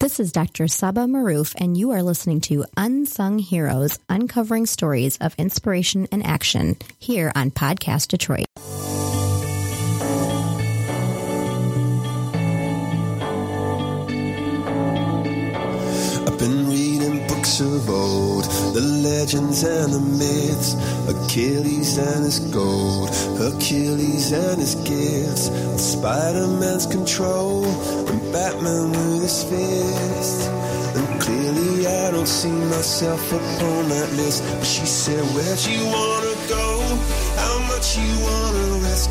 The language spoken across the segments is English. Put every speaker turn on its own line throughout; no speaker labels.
This is Dr. Saba Maroof, and you are listening to Unsung Heroes Uncovering Stories of Inspiration and Action here on Podcast Detroit.
Legends and the myths, Achilles and his gold, Achilles and his gifts, Spider Man's control, and Batman with his fist. And clearly, I don't see myself upon that list. But she said, Where'd you wanna go? How much you wanna risk?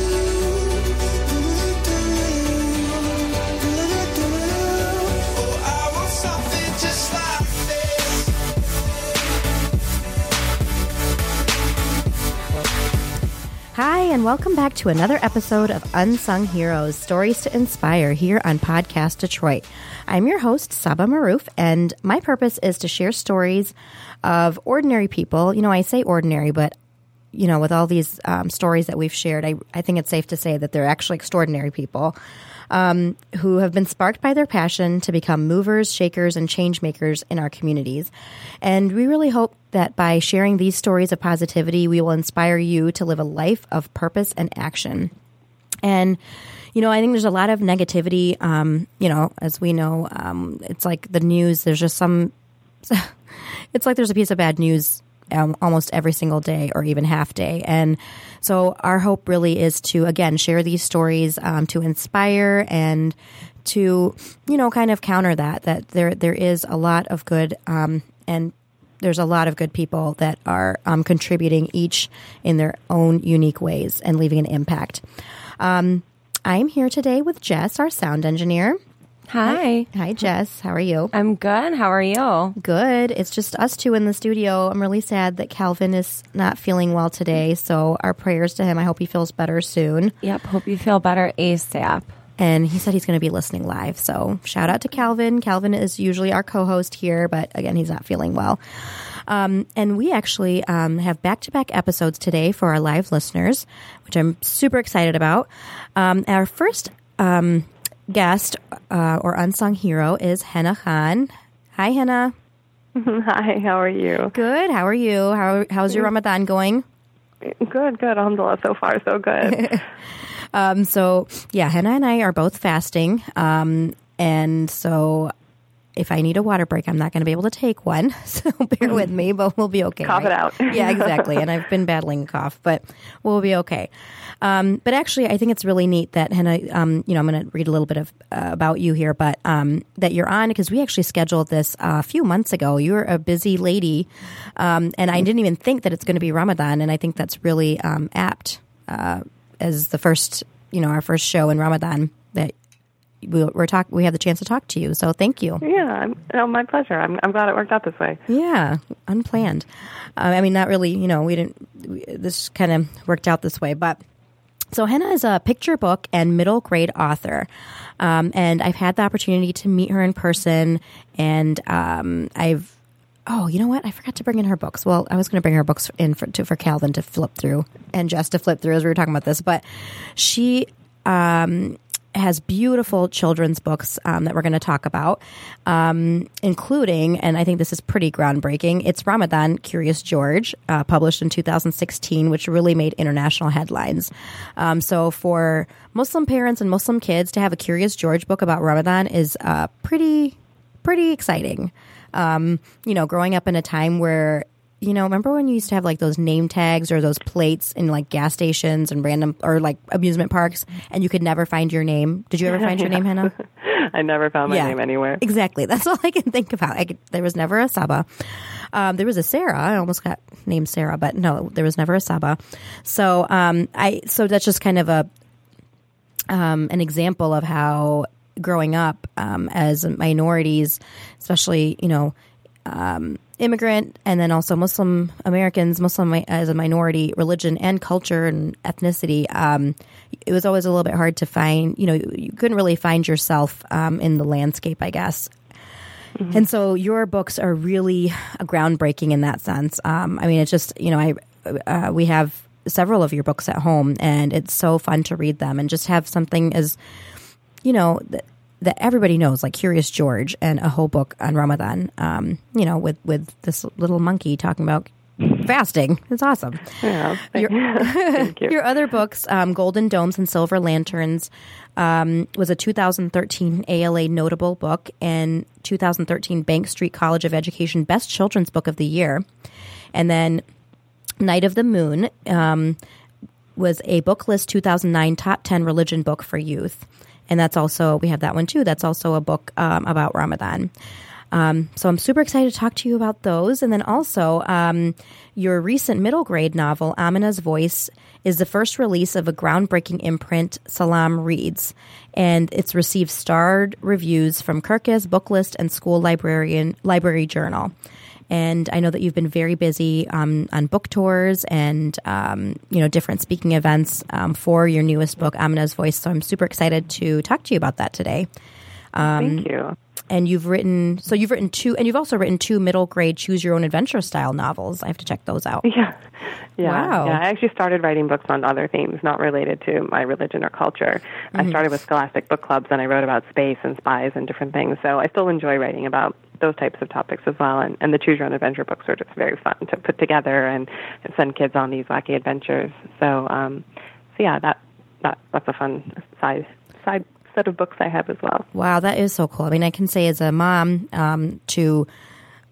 Hi, and welcome back to another episode of Unsung Heroes Stories to Inspire here on Podcast Detroit. I'm your host, Saba Maroof, and my purpose is to share stories of ordinary people. You know, I say ordinary, but you know, with all these um, stories that we've shared, I, I think it's safe to say that they're actually extraordinary people um, who have been sparked by their passion to become movers, shakers, and change makers in our communities. And we really hope that by sharing these stories of positivity, we will inspire you to live a life of purpose and action. And you know, I think there's a lot of negativity. Um, you know, as we know, um, it's like the news. There's just some. It's like there's a piece of bad news um, almost every single day or even half day. And so our hope really is to again share these stories um, to inspire and to you know kind of counter that that there there is a lot of good um, and there's a lot of good people that are um, contributing each in their own unique ways and leaving an impact. Um, I'm here today with Jess, our sound engineer.
Hi.
Hi, Jess. How are you?
I'm good. How are you?
Good. It's just us two in the studio. I'm really sad that Calvin is not feeling well today. So, our prayers to him. I hope he feels better soon.
Yep. Hope you feel better ASAP.
And he said he's going to be listening live. So, shout out to Calvin. Calvin is usually our co host here, but again, he's not feeling well. Um, and we actually um, have back to back episodes today for our live listeners, which I'm super excited about. Um, our first um, guest uh, or unsung hero is Hena Khan. Hi, Hena.
Hi, how are you?
Good. How are you? How how's your Ramadan going?
Good, good. Alhamdulillah, so far so good.
Um, so yeah, Hena and I are both fasting, um, and so if I need a water break, I'm not going to be able to take one. So bear with me, but we'll be okay.
Cough it out.
yeah, exactly. And I've been battling a cough, but we'll be okay. Um, but actually, I think it's really neat that Hena. Um, you know, I'm going to read a little bit of uh, about you here, but um, that you're on because we actually scheduled this uh, a few months ago. You're a busy lady, um, and I didn't even think that it's going to be Ramadan, and I think that's really um, apt uh, as the first, you know, our first show in Ramadan that we, we're talk. We had the chance to talk to you, so thank you.
yeah, I'm, no, my pleasure. I'm, I'm glad it worked out this way.
Yeah, unplanned. Uh, I mean, not really. You know, we didn't. We, this kind of worked out this way, but. So Hena is a picture book and middle grade author, um, and I've had the opportunity to meet her in person, and um, I've. Oh, you know what? I forgot to bring in her books. Well, I was going to bring her books in for to, for Calvin to flip through and just to flip through as we were talking about this, but she um, has beautiful children's books um, that we're going to talk about, um, including, and I think this is pretty groundbreaking. It's Ramadan, Curious George, uh, published in 2016, which really made international headlines. Um, so for Muslim parents and Muslim kids to have a Curious George book about Ramadan is uh, pretty, pretty exciting. Um, you know, growing up in a time where you know, remember when you used to have like those name tags or those plates in like gas stations and random or like amusement parks and you could never find your name? Did you ever find your name, Hena?
I never found my name anywhere.
Exactly. That's all I can think about. I could, there was never a Saba. Um, there was a Sarah. I almost got named Sarah, but no, there was never a Saba. So um, I so that's just kind of a um, an example of how growing up um, as minorities, especially you know um, immigrant and then also Muslim Americans, Muslim as a minority religion and culture and ethnicity, um, it was always a little bit hard to find, you know, you couldn't really find yourself um, in the landscape, I guess. Mm-hmm. And so your books are really groundbreaking in that sense. Um, I mean, it's just, you know, I uh, we have several of your books at home and it's so fun to read them and just have something as, you know, that everybody knows, like Curious George and a whole book on Ramadan. Um, you know, with with this little monkey talking about fasting. It's awesome.
Yeah,
your,
you.
your, other books, um, Golden Domes and Silver Lanterns, um, was a 2013 ALA notable book and 2013 Bank Street College of Education Best Children's Book of the Year. And then Night of the Moon um, was a Booklist 2009 Top 10 Religion Book for Youth and that's also we have that one too. That's also a book um, about Ramadan. Um, so I'm super excited to talk to you about those, and then also um, your recent middle grade novel, Amina's Voice, is the first release of a groundbreaking imprint, Salam Reads, and it's received starred reviews from Kirkus, Booklist, and School Librarian Library Journal. And I know that you've been very busy um, on book tours and um, you know different speaking events um, for your newest book, Amina's Voice. So I'm super excited to talk to you about that today.
Um, Thank you.
And you've written so you've written two, and you've also written two middle grade choose your own adventure style novels. I have to check those out.
Yeah, yeah.
Wow.
Yeah, I actually started writing books on other themes not related to my religion or culture. Mm-hmm. I started with Scholastic book clubs, and I wrote about space and spies and different things. So I still enjoy writing about those types of topics as well. And, and the Choose Your Own Adventure books are just very fun to put together and, and send kids on these wacky adventures. So, um, so yeah, that, that that's a fun side side set of books I have as well.
Wow, that is so cool. I mean, I can say as a mom um, to.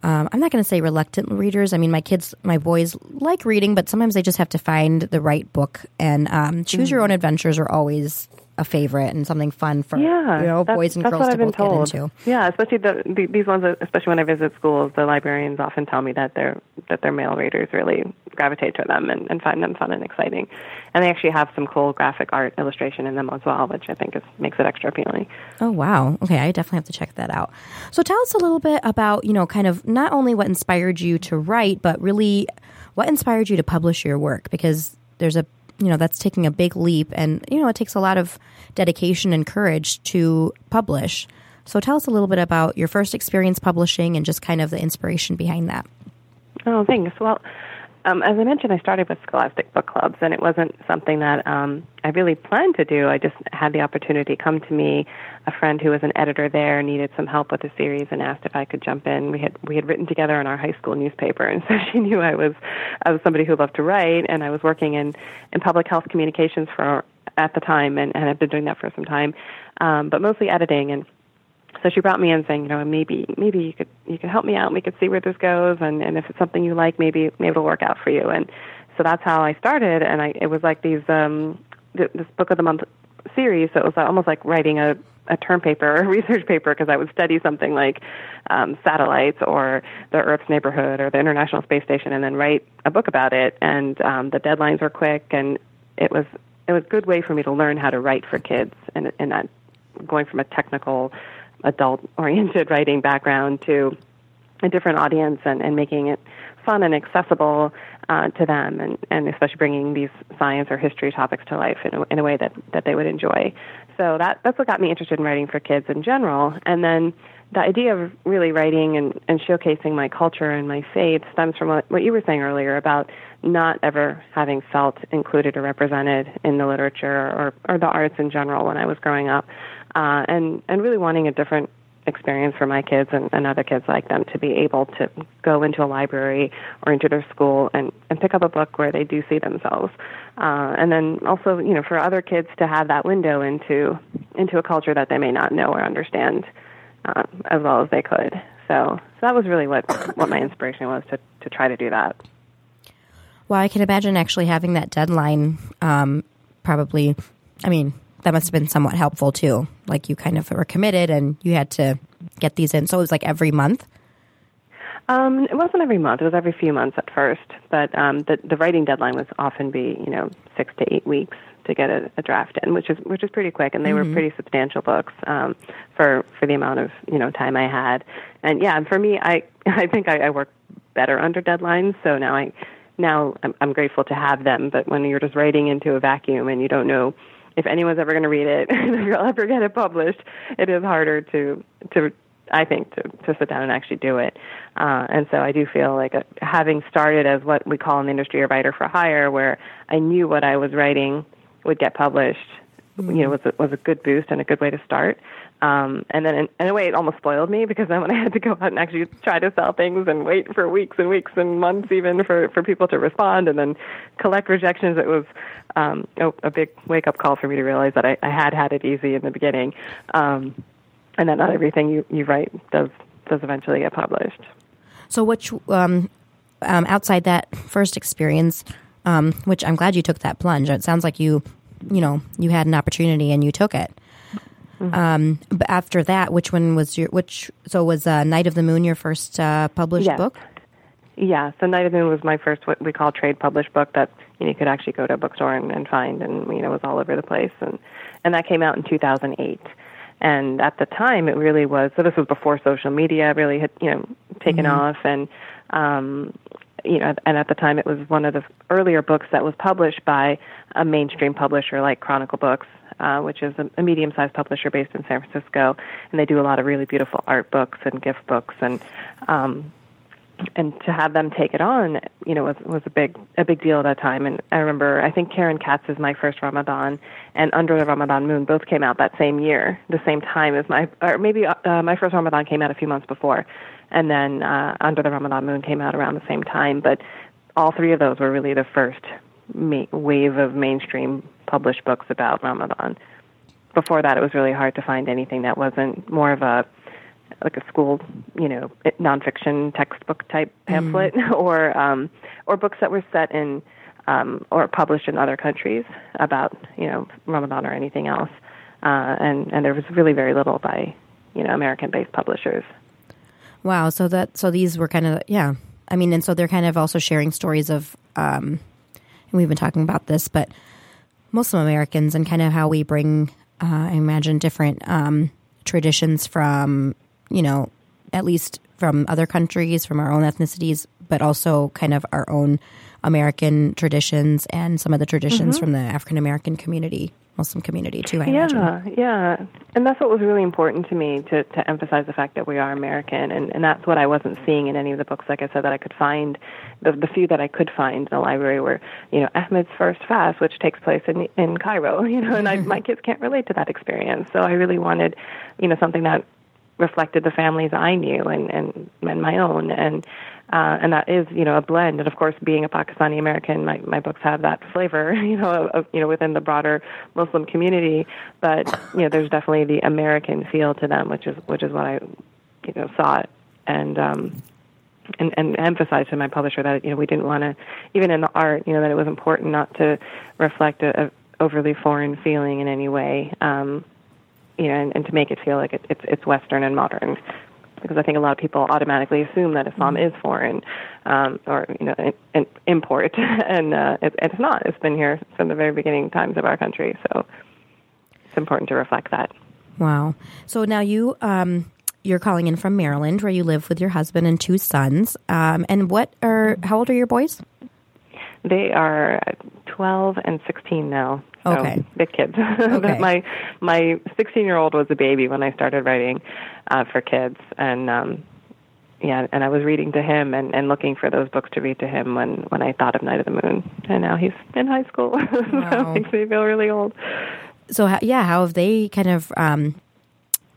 Um, I'm not going to say reluctant readers. I mean, my kids, my boys like reading, but sometimes they just have to find the right book. And um, choose mm-hmm. your own adventures are always a favorite and something fun for
yeah,
you know boys and girls to both get into.
Yeah, especially the, the, these ones, especially when I visit schools, the librarians often tell me that their that their male readers really gravitate to them and, and find them fun and exciting, and they actually have some cool graphic art illustration in them as well, which I think is, makes it extra appealing.
Oh wow! Okay, I definitely have to check that out. So tell us a little bit about you know kind of not only what inspired you to write, but really what inspired you to publish your work because there's a you know that's taking a big leap and you know it takes a lot of dedication and courage to publish so tell us a little bit about your first experience publishing and just kind of the inspiration behind that
oh thanks well um, as I mentioned, I started with Scholastic book clubs, and it wasn't something that um, I really planned to do. I just had the opportunity come to me. A friend who was an editor there needed some help with a series and asked if I could jump in. We had we had written together in our high school newspaper, and so she knew I was I was somebody who loved to write, and I was working in in public health communications for at the time, and, and I've been doing that for some time, um, but mostly editing and so she brought me in saying, you know, maybe maybe you could you could help me out. We could see where this goes, and and if it's something you like, maybe maybe it'll work out for you. And so that's how I started. And I it was like these um th- this book of the month series. So it was almost like writing a a term paper or a research paper because I would study something like um, satellites or the Earth's neighborhood or the International Space Station, and then write a book about it. And um, the deadlines were quick, and it was it was a good way for me to learn how to write for kids, and and that going from a technical adult oriented writing background to a different audience and, and making it fun and accessible uh, to them, and, and especially bringing these science or history topics to life in a, in a way that, that they would enjoy. So that that's what got me interested in writing for kids in general. And then the idea of really writing and, and showcasing my culture and my faith stems from what, what you were saying earlier about not ever having felt included or represented in the literature or, or the arts in general when I was growing up uh, and and really wanting a different experience for my kids and, and other kids like them to be able to go into a library or into their school and, and pick up a book where they do see themselves. Uh, and then also, you know, for other kids to have that window into into a culture that they may not know or understand uh, as well as they could. So, so that was really what what my inspiration was to to try to do that.
Well, I can imagine actually having that deadline. Um, probably, I mean, that must have been somewhat helpful too. Like you kind of were committed and you had to get these in. So it was like every month.
Um, it wasn't every month. It was every few months at first, but um, the the writing deadline was often be you know six to eight weeks to get a, a draft in, which is which is pretty quick, and they were pretty substantial books um, for for the amount of you know time I had. And yeah, and for me, I I think I, I work better under deadlines. So now I now I'm, I'm grateful to have them. But when you're just writing into a vacuum and you don't know if anyone's ever going to read it, if you'll ever get it published, it is harder to to I think to to sit down and actually do it. Uh, and so I do feel like uh having started as what we call in the industry a writer for hire, where I knew what I was writing would get published, you know, was a, was a good boost and a good way to start. Um, and then in, in a way, it almost spoiled me because then when I had to go out and actually try to sell things and wait for weeks and weeks and months even for, for people to respond and then collect rejections, it was um, a, a big wake up call for me to realize that I, I had had it easy in the beginning, um, and that not everything you, you write does does eventually get published.
So, which um, um, outside that first experience, um, which I'm glad you took that plunge. It sounds like you, you know, you had an opportunity and you took it.
Mm-hmm.
Um, but after that, which one was your which? So was uh, Night of the Moon your first uh, published
Yes.
book?
Yeah, so Night of the Moon was my first what we call trade published book that you, know, you could actually go to a bookstore and, and find, and you know was all over the place, and and that came out in 2008. And at the time, it really was. So this was before social media really had you know taken off, and um, you know, and at the time, it was one of the earlier books that was published by a mainstream publisher like Chronicle Books, uh, which is a, a medium-sized publisher based in San Francisco, and they do a lot of really beautiful art books and gift books, and um, and to have them take it on, you know, was was a big a big deal at that time. And I remember, I think Karen Katz is my first Ramadan, and Under the Ramadan Moon both came out that same year, the same time as my, or maybe uh, my first Ramadan came out a few months before, and then uh, Under the Ramadan Moon came out around the same time. But all three of those were really the first ma- wave of mainstream published books about Ramadan. Before that, it was really hard to find anything that wasn't more of a like a school, you know, nonfiction textbook type pamphlet, or um, or books that were set in um, or published in other countries about you know Ramadan or anything else. Uh, and and there was really very little by you know American-based publishers.
Wow. So that so these were kind of yeah. I mean, and so they're kind of also sharing stories of, um, and we've been talking about this, but Muslim Americans and kind of how we bring, uh, I imagine, different um, traditions from, you know, at least from other countries, from our own ethnicities, but also kind of our own American traditions and some of the traditions mm-hmm. from the African American community, Muslim community too. I imagine.
Yeah, yeah, and that's what was really important to me to to emphasize the fact that we are American, and and that's what I wasn't seeing in any of the books. Like I said, that I could find the the few that I could find in the library were you know Ahmed's first fast, which takes place in in Cairo, you know, and I, my kids can't relate to that experience, so I really wanted you know something that reflected the families I knew and and, and my own and. Uh, and that is, you know, a blend. And of course, being a Pakistani American, my, my books have that flavor, you know, of, you know, within the broader Muslim community. But you know, there's definitely the American feel to them, which is which is what I, you know, saw and um, and and emphasized to my publisher that you know we didn't want to, even in the art, you know, that it was important not to reflect a, a overly foreign feeling in any way. Um, you know, and, and to make it feel like it, it's it's Western and modern, because I think a lot of people automatically assume that Islam is foreign, um, or you know, an, an import, and uh, it, it's not. It's been here from the very beginning times of our country, so it's important to reflect that.
Wow. So now you um you're calling in from Maryland where you live with your husband and two sons. Um and what are how old are your boys?
They are 12 and 16 now. So
Okay.
Big kids.
Okay.
my my 16 year old was a baby when I started writing uh, for kids, and um, yeah, and I was reading to him and, and looking for those books to read to him when when I thought of Night of the Moon, and now he's in high school. so
Wow.
it makes me feel really old.
So yeah, how have they kind of um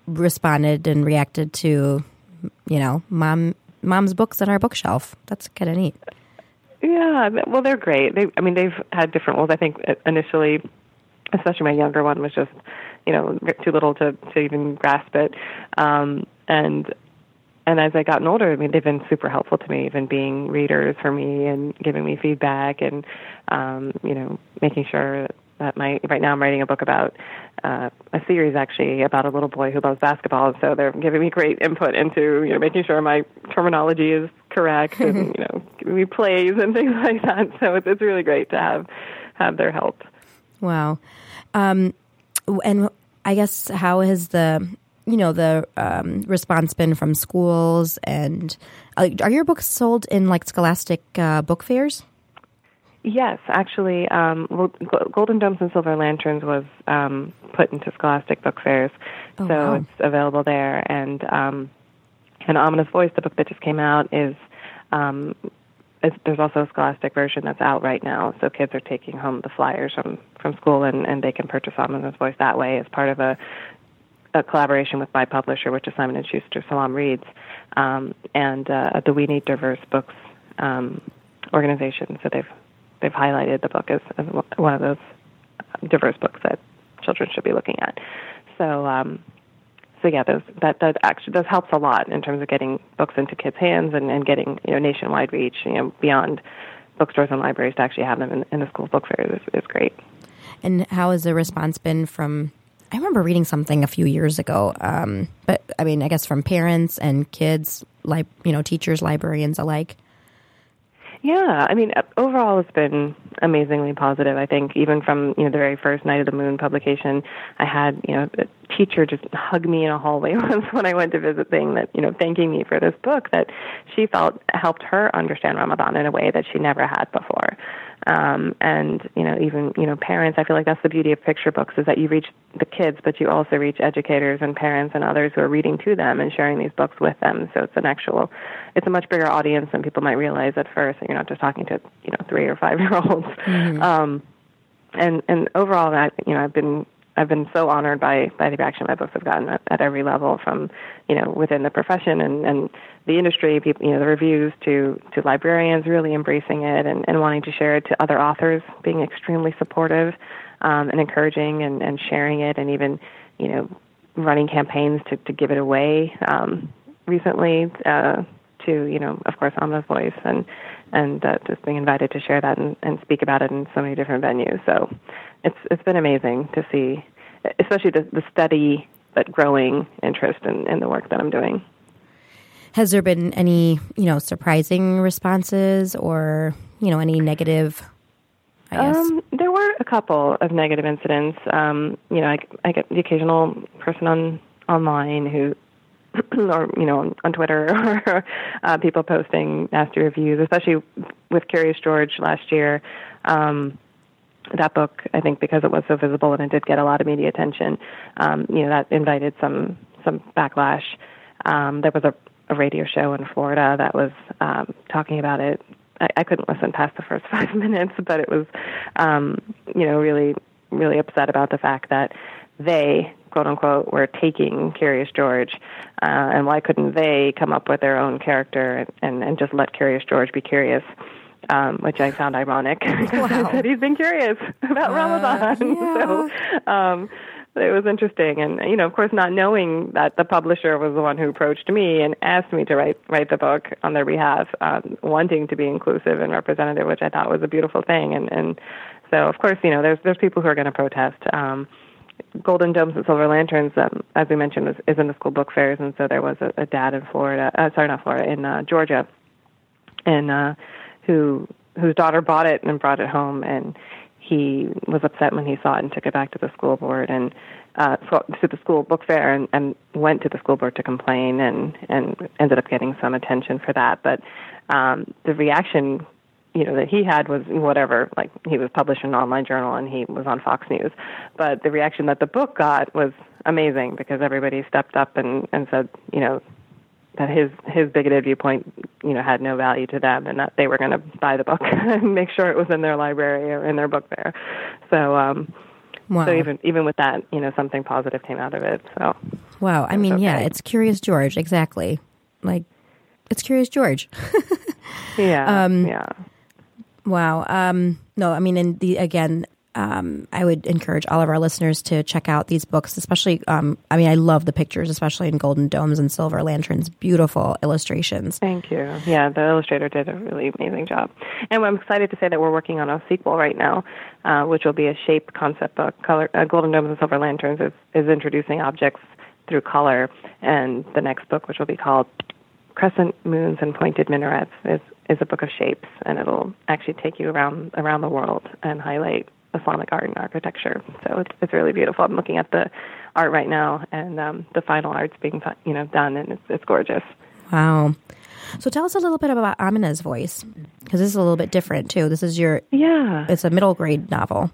responded and reacted to you know, mom mom's books on our bookshelf? That's kind of neat.
Yeah, well, they're great. They, I mean, they've had different roles. I think initially, especially my younger one was just, you know, too little to to even grasp it. Um, and and as I gotten older, I mean, they've been super helpful to me, even being readers for me and giving me feedback and, um, you know, making sure that my right now I'm writing a book about uh, a series actually about a little boy who loves basketball, and so they're giving me great input into you know making sure my terminology is correct and you know we plays and things like that. So it's, it's really great to have have their help.
Wow. Um, and I guess how has the you know the um, response been from schools and uh, are your books sold in like scholastic uh, book fairs?
Yes, actually, um, Golden Domes and Silver Lanterns was um, put into Scholastic book fairs,
Oh,
so
wow.
it's available there. And um, and Amina's Voice, the book that just came out, is um, there's also a Scholastic version that's out right now. So kids are taking home the flyers from from school, and and they can purchase Amina's Voice that way as part of a a collaboration with my publisher, which is Simon and Schuster Salam Reads, um, and uh, the We Need Diverse Books um, organization. So they've they've highlighted the book as, as one of those diverse books that children should be looking at. So, um, so yeah, those, that that actually does helps a lot in terms of getting books into kids' hands and, and getting you know nationwide reach, you know, beyond bookstores and libraries to actually have them in, in the school book fairs is, is great.
And how has the response been from? I remember reading something a few years ago, um, but I mean, I guess from parents and kids, like you know, teachers, librarians alike.
Yeah, I mean, uh, overall, it's been amazingly positive. I think even from you know the very first Night of the Moon publication, I had you know a teacher just hug me in a hallway once when I went to visit, saying that you know thanking me for this book that she felt helped her understand Ramadan in a way that she never had before. Um, and you know, even you know, parents. I feel like that's the beauty of picture books is that you reach the kids, but you also reach educators and parents and others who are reading to them and sharing these books with them. So it's an actual, it's a much bigger audience than people might realize at first. You're not just talking to you know three or five year olds. Um, and and overall, that you know, I've been I've been so honored by by the reaction my books have gotten at, at every level, from you know within the profession and and the industry, you know, the reviews to to librarians really embracing it and, and wanting to share it to other authors, being extremely supportive um, and encouraging and, and sharing it, and even you know running campaigns to to give it away um, recently uh, to you know of course Amina's voice and and uh, just being invited to share that and, and speak about it in so many different venues. So it's it's been amazing to see, especially the, the steady but growing interest in, in the work that I'm doing.
Has there been any you know surprising responses or you know any negative?
Um, there were a couple of negative incidents. Um, you know, I, I get the occasional person on online who, or you know, on, Twitter, or uh, people posting nasty reviews, especially with Curious George last year. Um, that book, I think, because it was so visible and it did get a lot of media attention, um, you know, that invited some some backlash. Um, there was a, a radio show in Florida that was um, talking about it. I, I couldn't listen past the first five minutes, but it was, um, you know, really, really upset about the fact that they, quote unquote, were taking Curious George, uh, and why couldn't they come up with their own character and, and, and just let Curious George be curious? Um, which I found ironic because
Wow.
I said he's been curious about Ramadan. so um, it was interesting, and you know, of course, not knowing that the publisher was the one who approached me and asked me to write write the book on their behalf, um, wanting to be inclusive and representative, which I thought was a beautiful thing. And and so, of course, you know, there's there's people who are going to protest. Um, Golden Domes and Silver Lanterns, um, as we mentioned, is, is in the school book fairs, and so there was a, a dad in Florida, uh, sorry, not Florida, in uh, Georgia, and uh, who whose daughter bought it and brought it home, and he was upset when he saw it and took it back to the school board and uh, to the school book fair and, and went to the school board to complain and and ended up getting some attention for that. But um, the reaction, you know, that he had was whatever. Like he was published in an online journal and he was on Fox News. But the reaction that the book got was amazing because everybody stepped up and and said, you know, that his his bigoted viewpoint, you know, had no value to them, and that they were going to buy the book and make sure it was in their library or in their book fair. So, um,
wow.
so even even with that, you know, something positive came out of it. So,
wow. I mean, yeah, it's Curious George, exactly. Like, it's Curious George.
yeah,
Um,
yeah.
Wow. Um, no, I mean, and the again, um, I would encourage all of our listeners to check out these books, especially. Um, I mean, I love the pictures, especially in Golden Domes and Silver Lanterns. Beautiful illustrations.
Thank you. Yeah, the illustrator did a really amazing job. And I'm excited to say that we're working on a sequel right now, uh, which will be a shape concept book. Color, uh, Golden Domes and Silver Lanterns is, is introducing objects through color, and the next book, which will be called Crescent Moons and Pointed Minarets is is a book of shapes, and it'll actually take you around around the world and highlight Islamic art and architecture. So it's it's really beautiful. I'm looking at the art right now, and um, the final art's being you know done, and it's it's gorgeous.
Wow. So tell us a little bit about Amina's voice, because this is a little bit different too. This is your
Yeah.
it's a middle grade novel.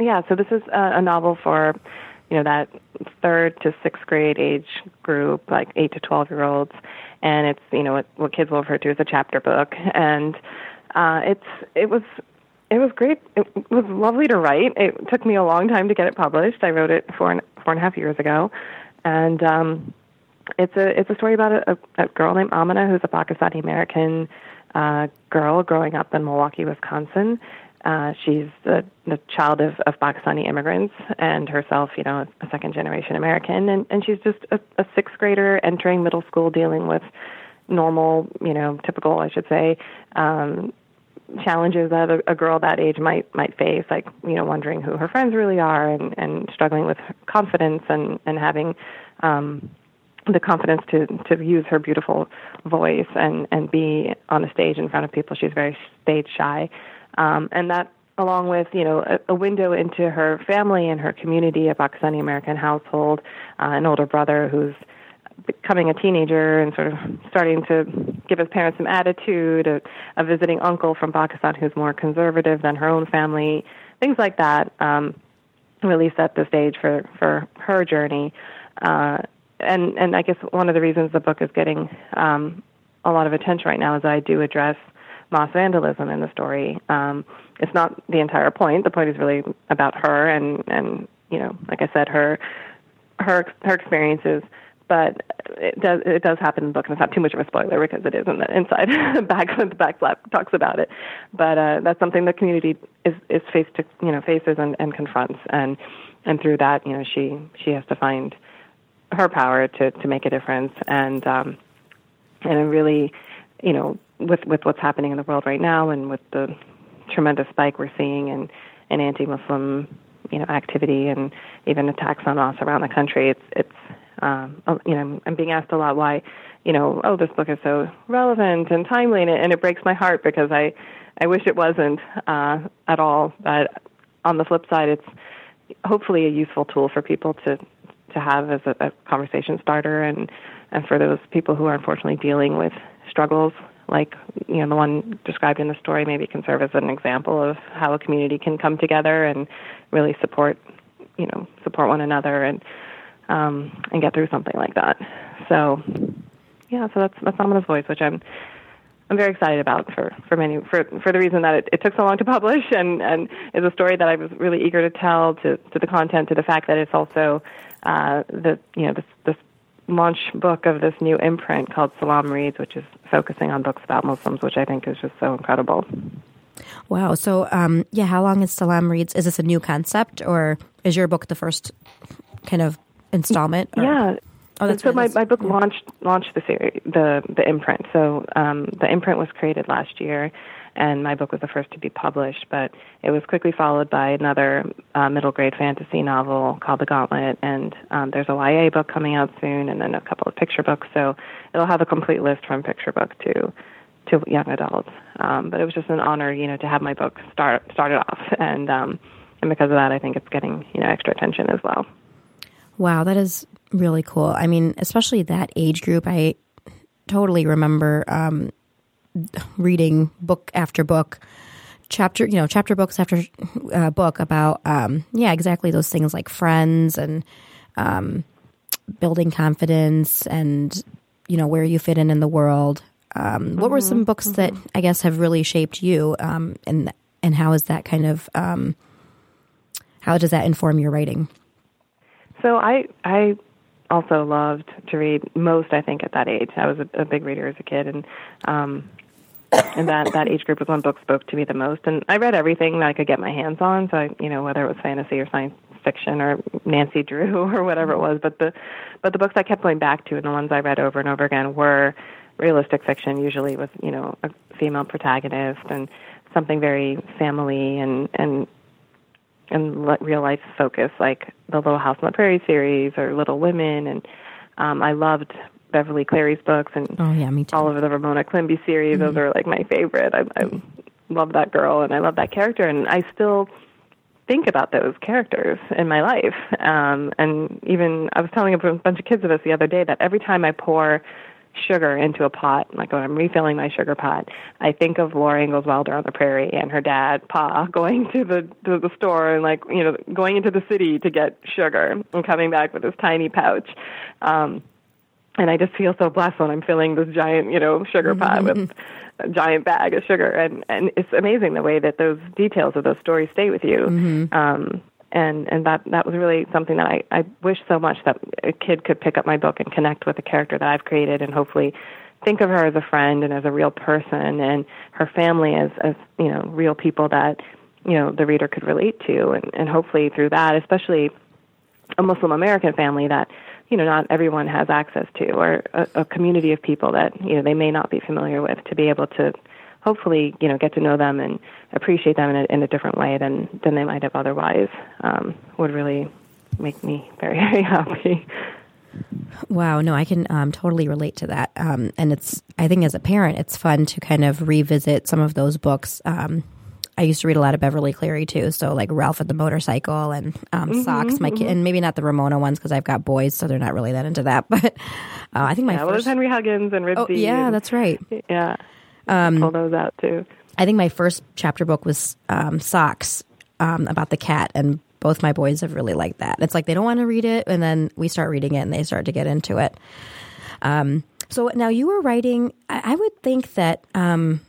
Yeah, so this is a, a novel for, you know, that third to sixth grade age group, like eight to twelve year olds, and it's you know what, what kids will refer to as a chapter book, and uh, it's it was it was great. It was lovely to write. It took me a long time to get it published. I wrote it four and, four and a half years ago, and um, it's a it's a story about a, a, girl named Amina who's a Pakistani American uh, girl growing up in Milwaukee, Wisconsin. Uh, she's the, the child of, of Pakistani immigrants and herself, you know, a second generation American. And, and she's just a, a sixth grader entering middle school dealing with normal, you know, typical, I should say, um, challenges that a, a girl that age might might face, like you know, wondering who her friends really are, and and struggling with confidence, and and having um, the confidence to to use her beautiful voice and and be on a stage in front of people. She's very stage shy, um, and that along with you know a, a window into her family and her community, a Pakistani American household, uh, an older brother who's becoming a teenager and sort of starting to give his parents some attitude, a, a visiting uncle from Pakistan who's more conservative than her own family, things like that. Um, really set the stage for for her journey. Uh, and and I guess one of the reasons the book is getting um, a lot of attention right now is I do address mass vandalism in the story. Um, it's not the entire point. The point is really about her and and you know, like I said, her her her experiences. But it does it does happen in the book, and it's not too much of a spoiler because it is in the inside back the back flap talks about it. But uh, that's something the community is is faced to you know faces and, and confronts, and and through that you know she she has to find her power to to make a difference and um and really you know with with what's happening in the world right now and with the tremendous spike we're seeing in in anti-muslim you know activity and even attacks on us around the country it's it's um you know I'm being asked a lot why you know oh this book is so relevant and timely and it, and it breaks my heart because I I wish it wasn't uh at all. But on the flip side it's hopefully a useful tool for people to to have as a, a conversation starter and and for those people who are unfortunately dealing with struggles. Like you know the one described in the story maybe can serve as an example of how a community can come together and really support you know support one another and um and get through something like that so yeah so that's that's Amina's voice which I'm I'm very excited about for for many for for the reason that it, it took so long to publish and and is a story that I was really eager to tell to to the content to the fact that it's also uh, the you know this this launch book of this new imprint called Salam Reads, which is focusing on books about Muslims, which I think is just so incredible.
Wow. So, um, yeah, how long is Salam Reads? Is this a new concept, or is your book the first kind of installment? Or?
Yeah.
Oh, that's
so my, my book
yeah.
launched launched the series, the the imprint. So um, the imprint was created last year, and my book was the first to be published. But it was quickly followed by another uh, middle grade fantasy novel called The Gauntlet, and um, there's a YA book coming out soon, and then a couple of picture books. So it'll have a complete list from picture book to to young adults. Um, but it was just an honor, you know, to have my book start started off, and um, and because of that, I think it's getting you know extra attention as well.
Wow, that is really cool. I mean, especially that age group. I totally remember um, reading book after book, chapter, you know, chapter books after uh, book about, um, yeah, exactly those things like friends and um, building confidence and, you know, where you fit in in the world. Um, what were some books that I guess have really shaped you, um, and and how is that kind of um, how does that inform your writing?
So I I also loved to read most. I think at that age, I was a, a big reader as a kid, and um, and that that age group was when books spoke to me the most. And I read everything that I could get my hands on. So I, you know, whether it was fantasy or science fiction or Nancy Drew or whatever it was, but the but the books I kept going back to and the ones I read over and over again were realistic fiction, usually with you know a female protagonist and something very family and and and le- real life focus, like the Little House on the Prairie series or Little Women, and um, I loved Beverly Cleary's books and
Oh yeah, me too.
all of the Ramona Quimby series. Those are like my favorite. I, I love that girl and I love that character, and I still think about those characters in my life. Um, and even I was telling a bunch of kids of this the other day that every time I pour sugar into a pot, like when I'm refilling my sugar pot, I think of Laura Ingalls Wilder on the prairie and her dad, Pa, going to the to the store and like you know going into the city to get sugar and coming back with this tiny pouch. Um, and I just feel so blessed when I'm filling this giant, you know, sugar pot with a giant bag of sugar, and and it's amazing the way that those details of those stories stay with you. Um, and and that that was really something that I I wish so much that a kid could pick up my book and connect with the character that I've created, and hopefully think of her as a friend and as a real person, and her family as as you know real people that you know the reader could relate to, and and hopefully through that, especially a Muslim American family that you know not everyone has access to, or a, a community of people that you know they may not be familiar with, to be able to hopefully you know get to know them and appreciate them in a, in a different way than than they might have otherwise um, would really make me very very happy.
Wow, no, I can um, totally relate to that. Um, and it's, I think as a parent, it's fun to kind of revisit some of those books. Um, I used to read a lot of Beverly Cleary too, so like Ralph and the Motorcycle and um, Socks. My kid, and maybe not the Ramona ones because I've got boys, so they're not really that into that. But uh, I think my
Yeah, well, there's Henry Huggins and Ribsy.
oh yeah,
and-
that's right.
yeah. Pull those out too.
I think my first chapter book was um, Socks um, about the cat, and both my boys have really liked that. It's like they don't want to read it, and then we start reading it, and they start to get into it. Um, so now you were writing. I, I would think that um,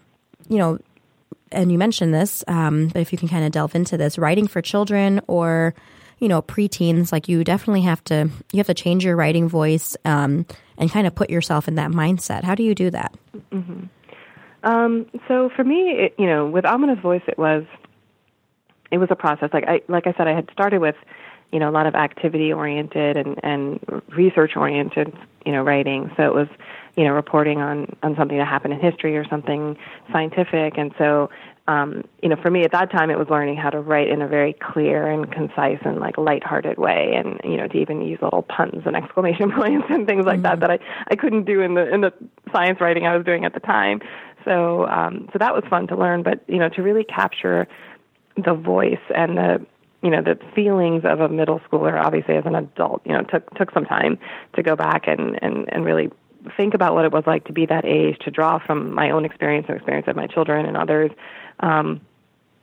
you know, and you mentioned this, um, but if you can kind of delve into this, writing for children or you know preteens, like you definitely have to you have to change your writing voice um, and kind of put yourself in that mindset. How do you do that?
Um, so for me, it, you know, with Amina's voice, it was it was a process. Like I like I said, I had started with you know a lot of activity oriented and and research oriented you know writing. So it was you know reporting on on something that happened in history or something scientific. And so um, you know for me at that time, it was learning how to write in a very clear and concise and like lighthearted way, and you know to even use little puns and exclamation points and things like that that I I couldn't do in the in the science writing I was doing at the time. So um, so that was fun to learn, but you know to really capture the voice and the you know the feelings of a middle schooler obviously as an adult you know took took some time to go back and and and really think about what it was like to be that age to draw from my own experience and experience of my children and others um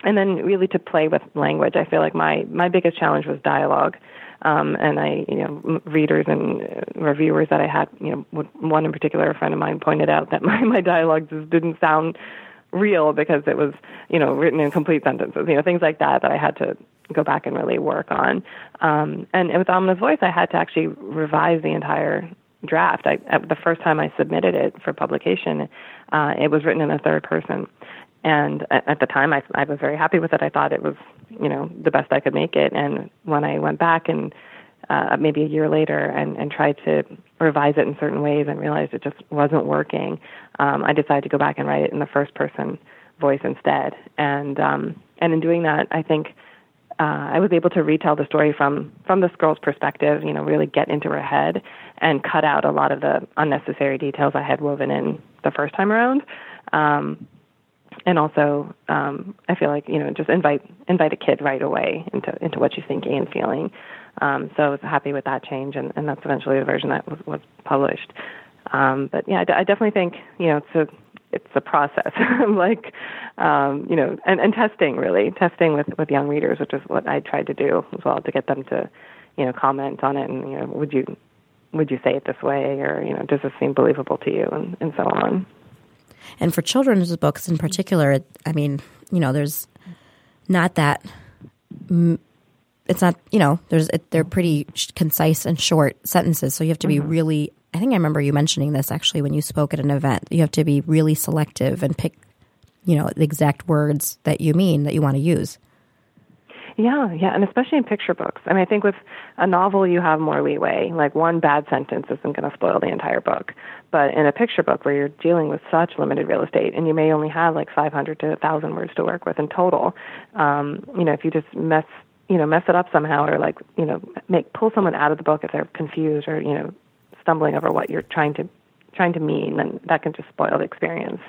and then really to play with language. I feel like my my biggest challenge was dialogue um, and I, you know, readers and uh, reviewers that I had, you know, one in particular, a friend of mine pointed out that my my dialogue just didn't sound real because it was, you know, written in complete sentences, you know, things like that that I had to go back and really work on. Um, and with Amina's Voice, I had to actually revise the entire draft. I, the first time I submitted it for publication, uh, it was written in the third person. And at, the time, I, I was very happy with it. I thought it was, you know, the best I could make it. And when I went back and uh, maybe a year later and, and tried to revise it in certain ways and realized it just wasn't working, um, I decided to go back and write it in the first person voice instead. And um, and in doing that, I think uh, I was able to retell the story from from this girl's perspective. You know, really get into her head and cut out a lot of the unnecessary details I had woven in the first time around. Um, and also, um, I feel like you know, just invite invite a kid right away into into what she's thinking and feeling. Um, so I was happy with that change, and, and that's eventually the version that was, was published. Um, but yeah, I, d- I definitely think you know it's a it's a process, like um, you know, and, and testing really testing with with young readers, which is what I tried to do as well to get them to you know comment on it and you know would you would you say it this way or you know does this seem believable to you and, and so on.
And for children's books in particular, I mean, you know, there's not that. It's not, you know, there's it, they're pretty concise and short sentences, so you have to be mm-hmm. really. I think I remember you mentioning this actually when you spoke at an event. You have to be really selective and pick, you know, the exact words that you mean that you want to use.
Yeah, yeah, and especially in picture books. I mean, I think with a novel, you have more leeway. Like one bad sentence isn't going to spoil the entire book. But in a picture book where you're dealing with such limited real estate and you may only have like 500 to 1,000 words to work with in total, um, you know, if you just mess, you know, mess it up somehow or like, you know, make pull someone out of the book if they're confused or, you know, stumbling over what you're trying to trying to mean, then that can just spoil the experience.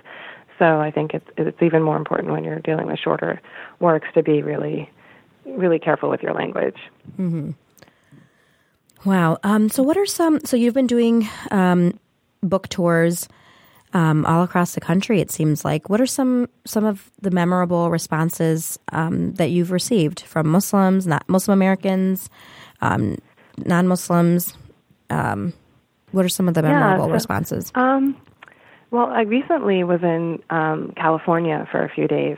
So I think it's it's even more important when you're dealing with shorter works to be really really careful with your language.
Wow. Um, so, what are some? So, you've been doing um, book tours um, all across the country. It seems like. What are some some of the memorable responses um, that you've received from Muslims, not Muslim Americans, um, non Muslims? Um, what are some of the memorable
so-
responses?
Um, well, I recently was in um, California for a few days,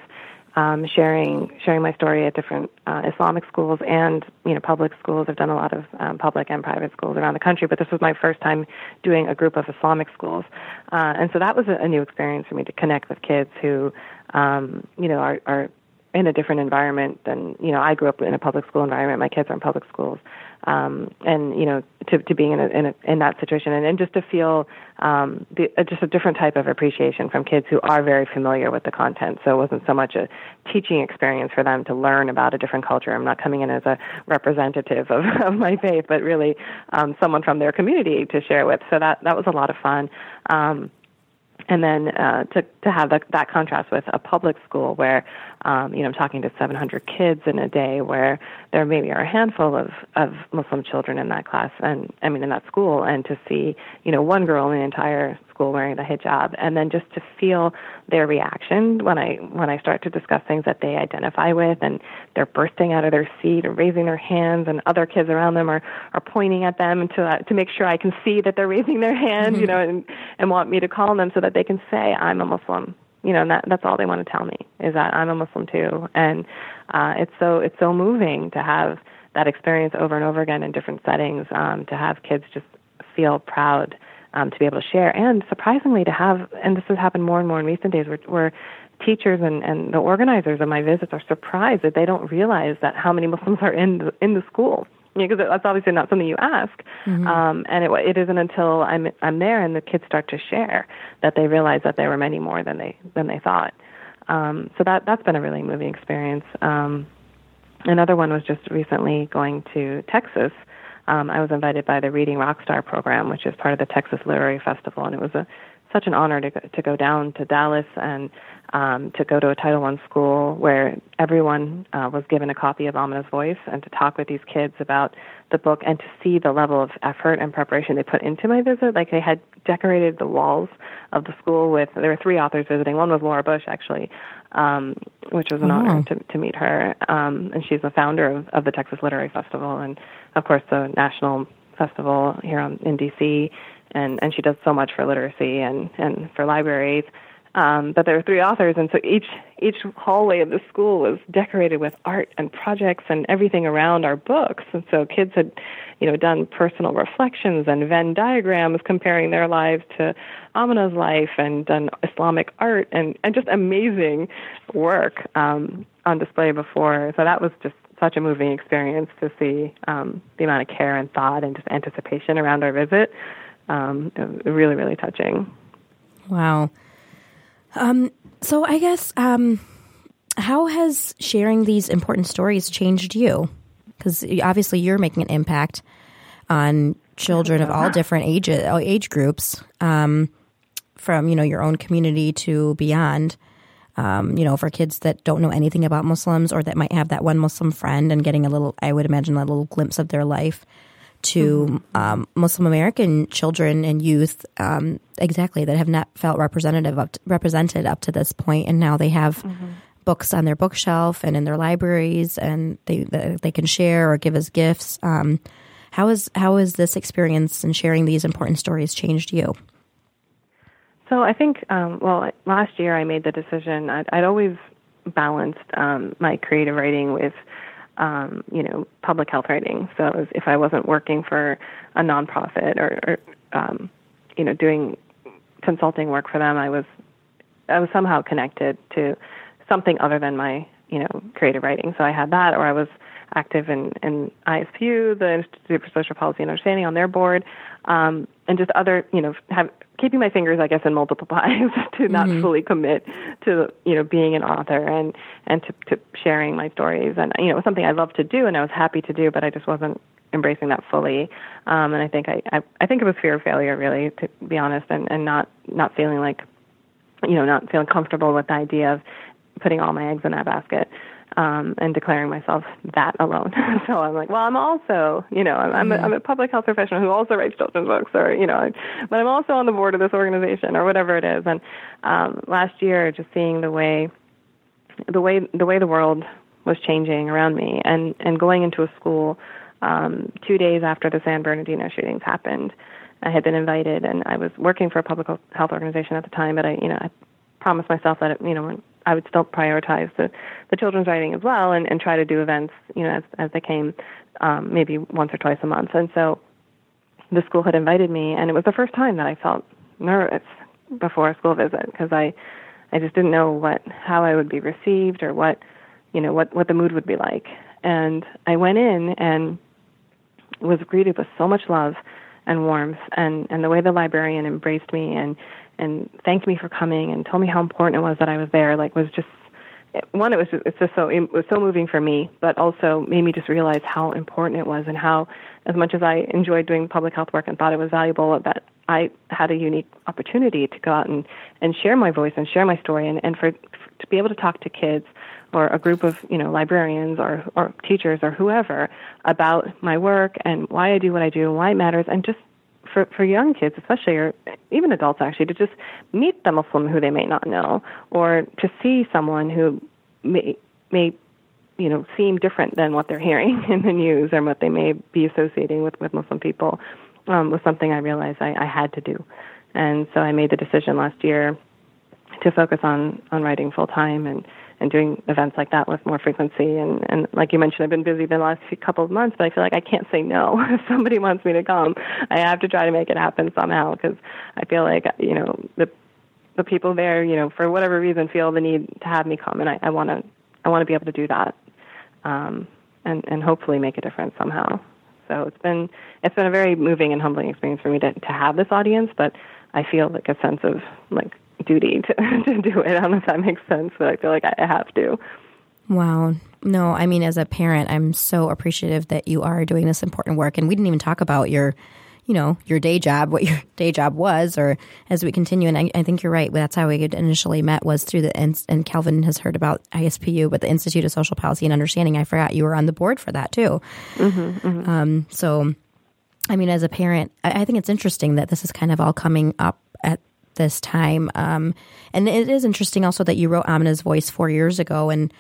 um, sharing sharing my story at different uh, Islamic schools and you know public schools. I've done a lot of um, public and private schools around the country, but this was my first time doing a group of Islamic schools, uh, and so that was a, a new experience for me to connect with kids who um, you know are, are in a different environment than you know I grew up in a public school environment. My kids are in public schools, um, and you know to to being in a, in, a, in that situation and, and just to feel um, the, uh, just a different type of appreciation from kids who are very familiar with the content. So it wasn't so much a teaching experience for them to learn about a different culture. I'm not coming in as a representative of, of my faith, but really um, someone from their community to share with. So that that was a lot of fun. Um, and then uh, to to have that, that contrast with a public school where um, you know I'm talking to 700 kids in a day, where there maybe are a handful of of Muslim children in that class, and I mean in that school, and to see you know one girl in the entire school wearing the hijab, and then just to feel their reaction when I when I start to discuss things that they identify with, and they're bursting out of their seat and raising their hands, and other kids around them are are pointing at them to uh, to make sure I can see that they're raising their hand, you know, and and want me to call them so that they can say I'm a Muslim you know, and that that's all they want to tell me is that I'm a Muslim too, and uh, it's so it's so moving to have that experience over and over again in different settings. Um, to have kids just feel proud um, to be able to share, and surprisingly to have, and this has happened more and more in recent days, where, where teachers and, and the organizers of my visits are surprised that they don't realize that how many Muslims are in the, in the school because that's obviously not something you ask. Um, and it, it isn't until I'm I'm there and the kids start to share that they realize that there were many more than they than they thought. Um, so that that's been a really moving experience. Um, another one was just recently going to Texas. Um, I was invited by the Reading Rockstar program, which is part of the Texas Literary Festival, and it was a such an honor to go, to go down to Dallas and um, to go to a Title I school where everyone uh, was given a copy of Amina's Voice and to talk with these kids about the book and to see the level of effort and preparation they put into my visit. Like they had decorated the walls of the school with there were three authors visiting. One was Laura Bush actually, um, which was an
Oh.
honor to, to meet her. Um, and she's the founder of, of the Texas Literary Festival and of course the national festival here on, in DC. And, and she does so much for literacy and, and for libraries. Um, but there were three authors, and so each each hallway of the school was decorated with art and projects and everything around our books. And so kids had, you know, done personal reflections and Venn diagrams comparing their lives to Amina's life, and done Islamic art and and just amazing work um, on display before. So that was just such a moving experience to see um, the amount of care and thought and just anticipation around our visit. Um, really, really touching.
Wow. Um, so I guess um, how has sharing these important stories changed you? Because obviously you're making an impact on children of all different ages, age groups, um, from you know your own community to beyond. Um, you know, for kids that don't know anything about Muslims or that might have that one Muslim friend and getting a little, I would imagine, a little glimpse of their life to um, Muslim American children and youth, um, exactly that have not felt representative up to, represented up to this point, and now they have books on their bookshelf and in their libraries, and they they, they can share or give as gifts. Um, how is how has this experience and sharing these important stories changed you?
So I think, um, well, last year I made the decision. I'd, I'd always balanced um, my creative writing with, um, you know, public health writing. So was- if I wasn't working for a nonprofit or, or um, you know, doing consulting work for them, I was, I was somehow connected to something other than my, you know, creative writing. So I had that, or I was active in, in ISPU, the Institute for Social Policy and Understanding, on their board, um, and just other, you know, have keeping my fingers, I guess, in multiple pies to not fully commit to, you know, being an author and and to, to sharing my stories. And you know, it was something I loved to do and I was happy to do, but I just wasn't embracing that fully. Um, and I think I, I I think it was fear of failure, really, to be honest, and and not not feeling like, you know, not feeling comfortable with the idea of putting all my eggs in that basket. Um, and declaring myself that alone. so I'm like, well, I'm also, you know, I'm, I'm, a, I'm a public health professional who also writes children's books, or you know, but I'm also on the board of this organization or whatever it is. And um, last year, just seeing the way, the way, the way the world was changing around me, and and going into a school um, two days after the San Bernardino shootings happened. I had been invited, and I was working for a public health organization at the time. But I, you know, I promised myself that you know I would still prioritize the, the children's writing as well and, and try to do events, you know, as, as they came, um, maybe once or twice a month. And so the school had invited me, and it was the first time that I felt nervous before a school visit because I, I just didn't know what how I would be received or what, you know, what what the mood would be like. And I went in and was greeted with so much love and warmth, and and the way the librarian embraced me and and thanked me for coming and told me how important it was that I was there. Like was just one. It was just, it's just so it was so moving for me, but also made me just realize how important it was and how as much as I enjoyed doing public health work and thought it was valuable, that I had a unique opportunity to go out and and share my voice and share my story and and for to be able to talk to kids or a group of you know librarians or or teachers or whoever about my work and why I do what I do and why it matters and just for for young kids especially or even adults actually to just meet the Muslim who they may not know or to see someone who may may you know seem different than what they're hearing in the news or what they may be associating with with Muslim people um, was something I realized I, I had to do, and so I made the decision last year to focus on on writing full time and and doing events like that with more frequency. And, and like you mentioned, I've been busy the last few couple of months, but I feel like I can't say no. if somebody wants me to come, I have to try to make it happen somehow because I feel like, you know, the, the people there, you know, for whatever reason feel the need to have me come and I, want to, I want to be able to do that. Um, and, and hopefully make a difference somehow. So it's been, it's been a very moving and humbling experience for me to, to have this audience, but I feel like a sense of like duty to, to do it. I don't know if that makes sense, but I feel like I have to.
Wow. No, I mean, as a parent, I'm so appreciative that you are doing this important work. And we didn't even talk about your, you know, your day job, what your day job was, or as we continue. And I, I think you're right. That's how we initially met was through the, and Calvin has heard about ISPU, but the Institute of Social Policy and Understanding. I forgot you were on the board for that too. Mm-hmm, mm-hmm. Um, so, I mean, as a parent, I, I think it's interesting that this is kind of all coming up at this time. Um, and it is interesting also that you wrote Amina's Voice four years ago, and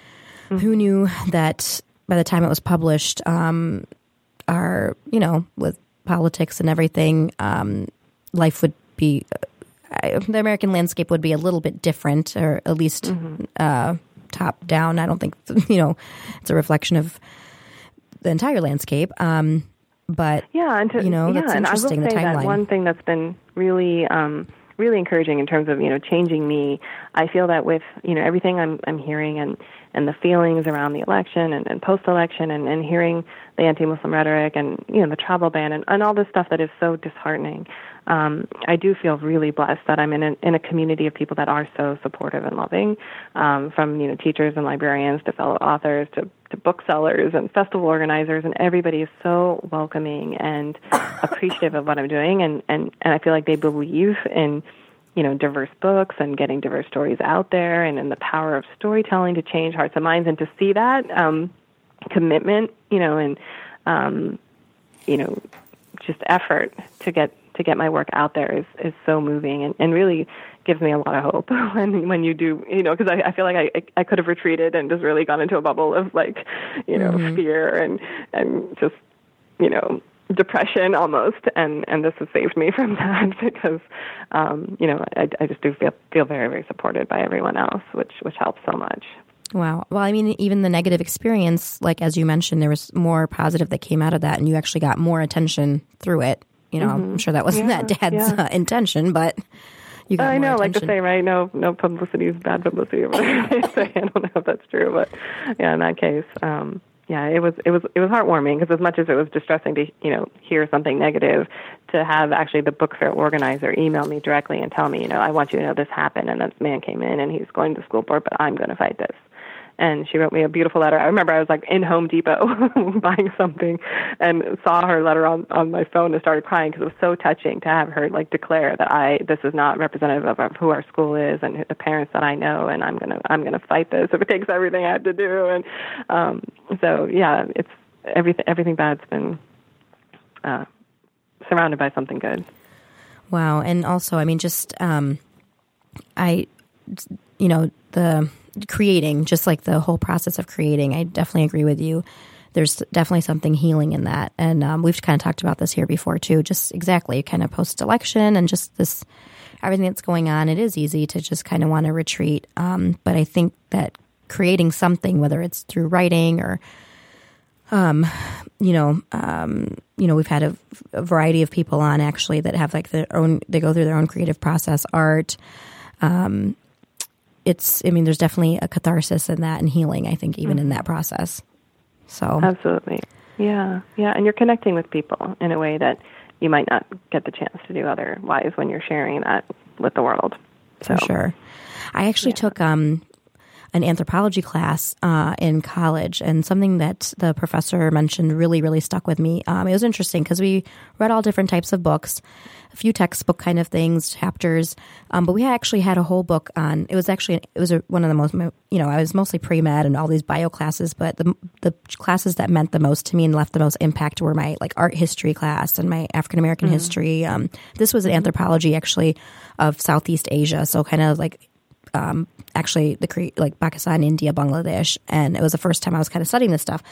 mm-hmm. who knew that by the time it was published, um, our you know with politics and everything, um, life would be uh, the American landscape would be a little bit different, or at least mm-hmm. uh, top down. I don't think you know it's a reflection of the entire landscape. Um, but
yeah, and to,
you know
yeah,
that's interesting.
And I will
say
the timeline.
That
one thing that's been really um, really encouraging in terms of you know changing me. I feel that with you know everything I'm I'm hearing and and the feelings around the election and, and post election and, and hearing the anti-Muslim rhetoric and you know the travel ban and, and all this stuff that is so disheartening. Um, I do feel really blessed that I'm in a, in a community of people that are so supportive and loving, um, from you know teachers and librarians to fellow authors to to booksellers and festival organizers, and everybody is so welcoming and appreciative of what I'm doing, and and and I feel like they believe in you know diverse books and getting diverse stories out there, and in the power of storytelling to change hearts and minds, and to see that um, commitment, you know, and um, you know just effort to get to get my work out there is is so moving and, and really gives me a lot of hope when when you do you know because I, I feel like I I could have retreated and just really gone into a bubble of like you know mm-hmm. fear and and just you know depression almost and and this has saved me from that because um you know I, I just do feel feel very very supported by everyone else which which helps so much
Wow. Well, I mean, even the negative experience, like as you mentioned, there was more positive that came out of that, and you actually got more attention through it. You know, mm-hmm. I'm sure that wasn't yeah, that dad's yeah. uh, intention, but you got
I know,
attention.
like to say, right? No, no publicity is bad publicity. Or whatever they say. I don't know if that's true, but yeah, in that case, um, yeah, it was it was it was heartwarming because as much as it was distressing to you know hear something negative, to have actually the book fair organizer email me directly and tell me, you know, I want you to know this happened and this man came in and he's going to the school board, but I'm going to fight this and she wrote me a beautiful letter. I remember I was like in Home Depot buying something and saw her letter on on my phone and started crying because it was so touching to have her like declare that I this is not representative of who our school is and the parents that I know and I'm gonna I'm gonna fight this if it takes everything I have to do and um so yeah it's everything everything bad's been uh surrounded by something good.
Wow. And also, I mean, just, um, I, you know, the creating, just like the whole process of creating, I definitely agree with you. There's definitely something healing in that. And um, we've kind of talked about this here before, too. Just exactly kind of post election and just this, everything that's going on. It is easy to just kind of want to retreat. Um, but I think that creating something, whether it's through writing or, um, you know, um, you know, we've had a, a, variety of people on actually that have like their own, they go through their own creative process, art. Um, it's, I mean, there's definitely a catharsis in that and healing, I think, even mm-hmm. in that process. So,
absolutely. Yeah. Yeah. And you're connecting with people in a way that you might not get the chance to do otherwise when you're sharing that with the world.
So. For sure. I actually yeah. took um, an anthropology class uh, in college, and something that the professor mentioned really, really stuck with me. Um, it was interesting because we read all different types of books, a few textbook kind of things, chapters, um, but we actually had a whole book on. It was actually it was a, one of the most you know I was mostly pre med and all these bio classes, but the the classes that meant the most to me and left the most impact were my like art history class and my African American mm. history. Um, this was an anthropology actually of Southeast Asia, so kind of like um, actually the like Pakistan, India, Bangladesh, and it was the first time I was kind of studying this stuff.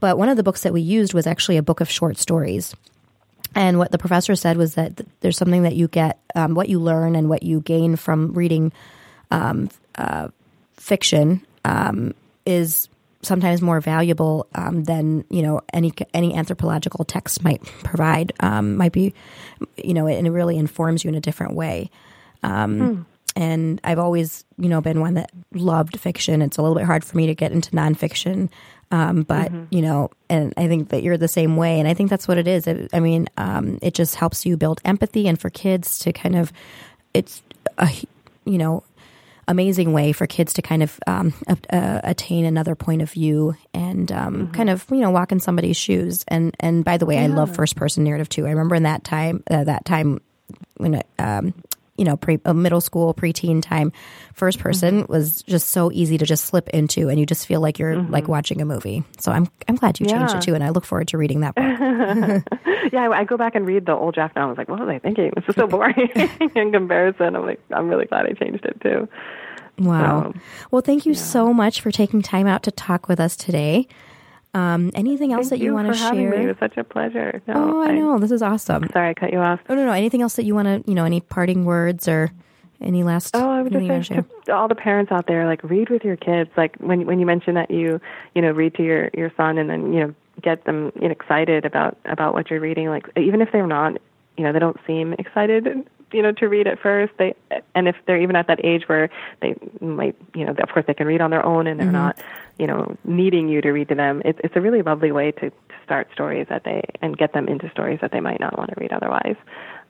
But one of the books that we used was actually a book of short stories. And what the professor said was that there's something that you get, um, what you learn and what you gain from reading um, uh, fiction um, is sometimes more valuable um, than you know any any anthropological text might provide. Um, might be, you know, and it really informs you in a different way. Um, hmm and I've always, you know, been one that loved fiction. It's a little bit hard for me to get into nonfiction, um, but mm-hmm. you know, and I think that you're the same way, and I think that's what it is. I mean, um, it just helps you build empathy, and for kids to kind of, it's a, you know, amazing way for kids to kind of um, uh, attain another point of view and um, mm-hmm. kind of you know walk in somebody's shoes. And and by the way, yeah. I love first person narrative too. I remember in that time uh, that time when um, you know, pre, a middle school, preteen time, first person mm-hmm. was just so easy to just slip into, and you just feel like you're mm-hmm. like watching a movie. So I'm I'm glad you yeah. changed it too, and I look forward to reading that book.
yeah, I go back and read the old draft now. I was like, what was I thinking? This is so boring in comparison. I'm like, I'm really glad I changed it too.
Wow. So, well, thank you yeah. so much for taking time out to talk with us today. Um, anything else
Thank
that you,
you
want to share?
Me. It was such a pleasure.
No, oh, I, I, know. This is awesome.
Sorry, I cut you off.
Oh no, no. Anything else that you want to, you know, any parting words or any last?
Oh, I would just say to all the parents out there, like read with your kids. Like when when you mention that you, you know, read to your your son and then you know get them you know, excited about about what you're reading. Like even if they're not, you know, they don't seem excited you know to read at first they and if they're even at that age where they might you know of course they can read on their own and they're mm-hmm. not you know, needing you to read to them. It's it's a really lovely way to, to start stories that they and get them into stories that they might not want to read otherwise.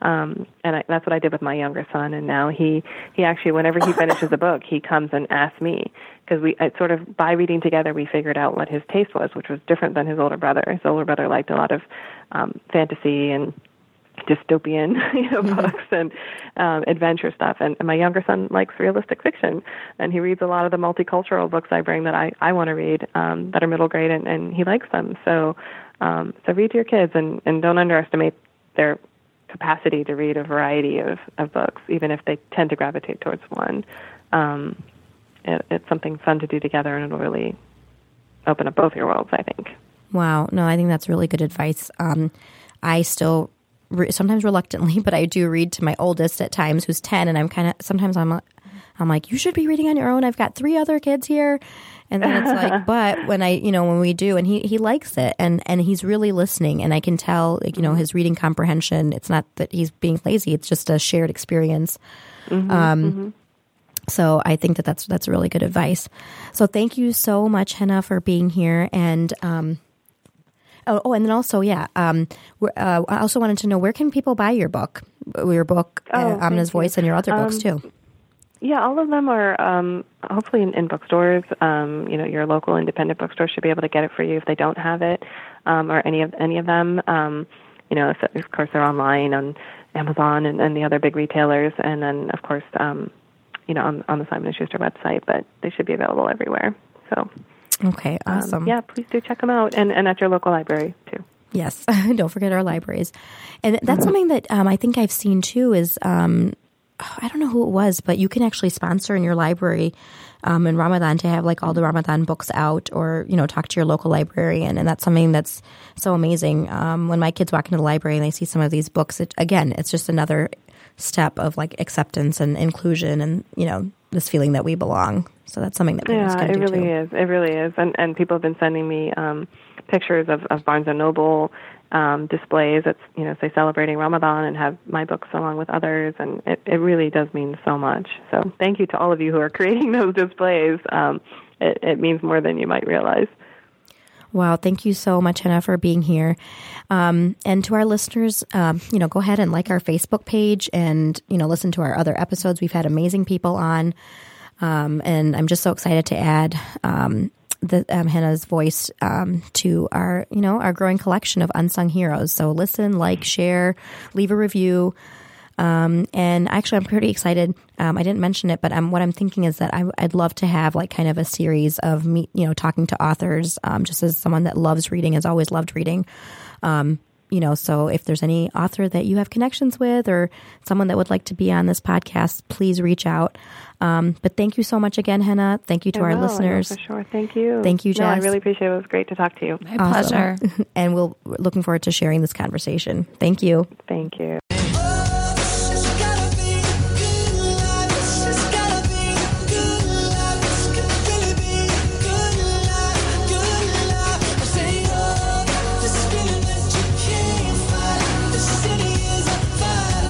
Um, and I, that's what I did with my younger son. And now he he actually, whenever he finishes a book, he comes and asks me because we it sort of by reading together we figured out what his taste was, which was different than his older brother. His older brother liked a lot of um, fantasy and dystopian you know, mm-hmm. books and um, adventure stuff. And, and my younger son likes realistic fiction, and he reads a lot of the multicultural books I bring that I, I want to read um, that are middle grade, and, and he likes them. So um, so read to your kids, and, and don't underestimate their capacity to read a variety of, of books, even if they tend to gravitate towards one. Um, it, it's something fun to do together, and it'll really open up both your worlds, I think.
Wow. No, I think that's really good advice. Um, I still re- sometimes reluctantly, but I do read to my oldest at times, who's ten, and I'm kind of sometimes I'm I'm like, you should be reading on your own. I've got three other kids here, and then it's like, but when I you know when we do, and he he likes it, and and he's really listening, and I can tell like, you know his reading comprehension. It's not that he's being lazy; it's just a shared experience. Mm-hmm, um, mm-hmm. So I think that that's that's really good advice. So thank you so much, Hena, for being here and. Um, Oh, oh, and then also, yeah, um, uh, I also wanted to know where can people buy your book, your book, uh, oh, uh, Amina's Voice, and your other books um, too.
Yeah, all of them are um, hopefully in, in bookstores. Um, you know, your local independent bookstore should be able to get it for you if they don't have it, um, or any of any of them. Um, you know, if, of course they're online on Amazon and, and the other big retailers, and then of course, um, you know, on, on the Simon and Schuster website. But they should be available everywhere. So,
Okay,
um,
awesome.
yeah, please do check them out, and and at your local library too.
Yes, don't forget our libraries, and that's something that um, I think I've seen too. Is um, I don't know who it was, but you can actually sponsor in your library um, in Ramadan to have like all the Ramadan books out, or you know, talk to your local librarian, and that's something that's so amazing. Um, when my kids walk into the library and they see some of these books, it, again, it's just another step of like acceptance and inclusion, and you know, this feeling that we belong. So that's something that
Yeah, it
do
really
too.
is. It really is. And and people have been sending me um, pictures of, of Barnes and Noble um, displays that's you know say celebrating Ramadan and have my books along with others, and it it really does mean so much. So thank you to all of you who are creating those displays. Um, it, it means more than you might realize.
Wow, thank you so much, Hena, for being here. Um, and to our listeners, um, you know, go ahead and like our Facebook page and, you know, listen to our other episodes. We've had amazing people on. Um, and I'm just so excited to add um, the, um, Hena's voice um, to our, you know, our growing collection of unsung heroes. So listen, like, share, leave a review. Um, and actually, I'm pretty excited. Um, I didn't mention it, but um, what I'm thinking is that I, I'd love to have like kind of a series of me, you know, talking to authors. Um, just as someone that loves reading, has always loved reading. Um, you know, so if there's any author that you have connections with or someone that would like to be on this podcast, please reach out. Um, but thank you so much again, Hena. Thank you to
I
our
will, I
listeners.
for sure. Thank you.
Thank you, Jess.
No, I really appreciate it. It was great to talk to you.
My pleasure.
and we'll we're looking forward to sharing this conversation. Thank you.
Thank you.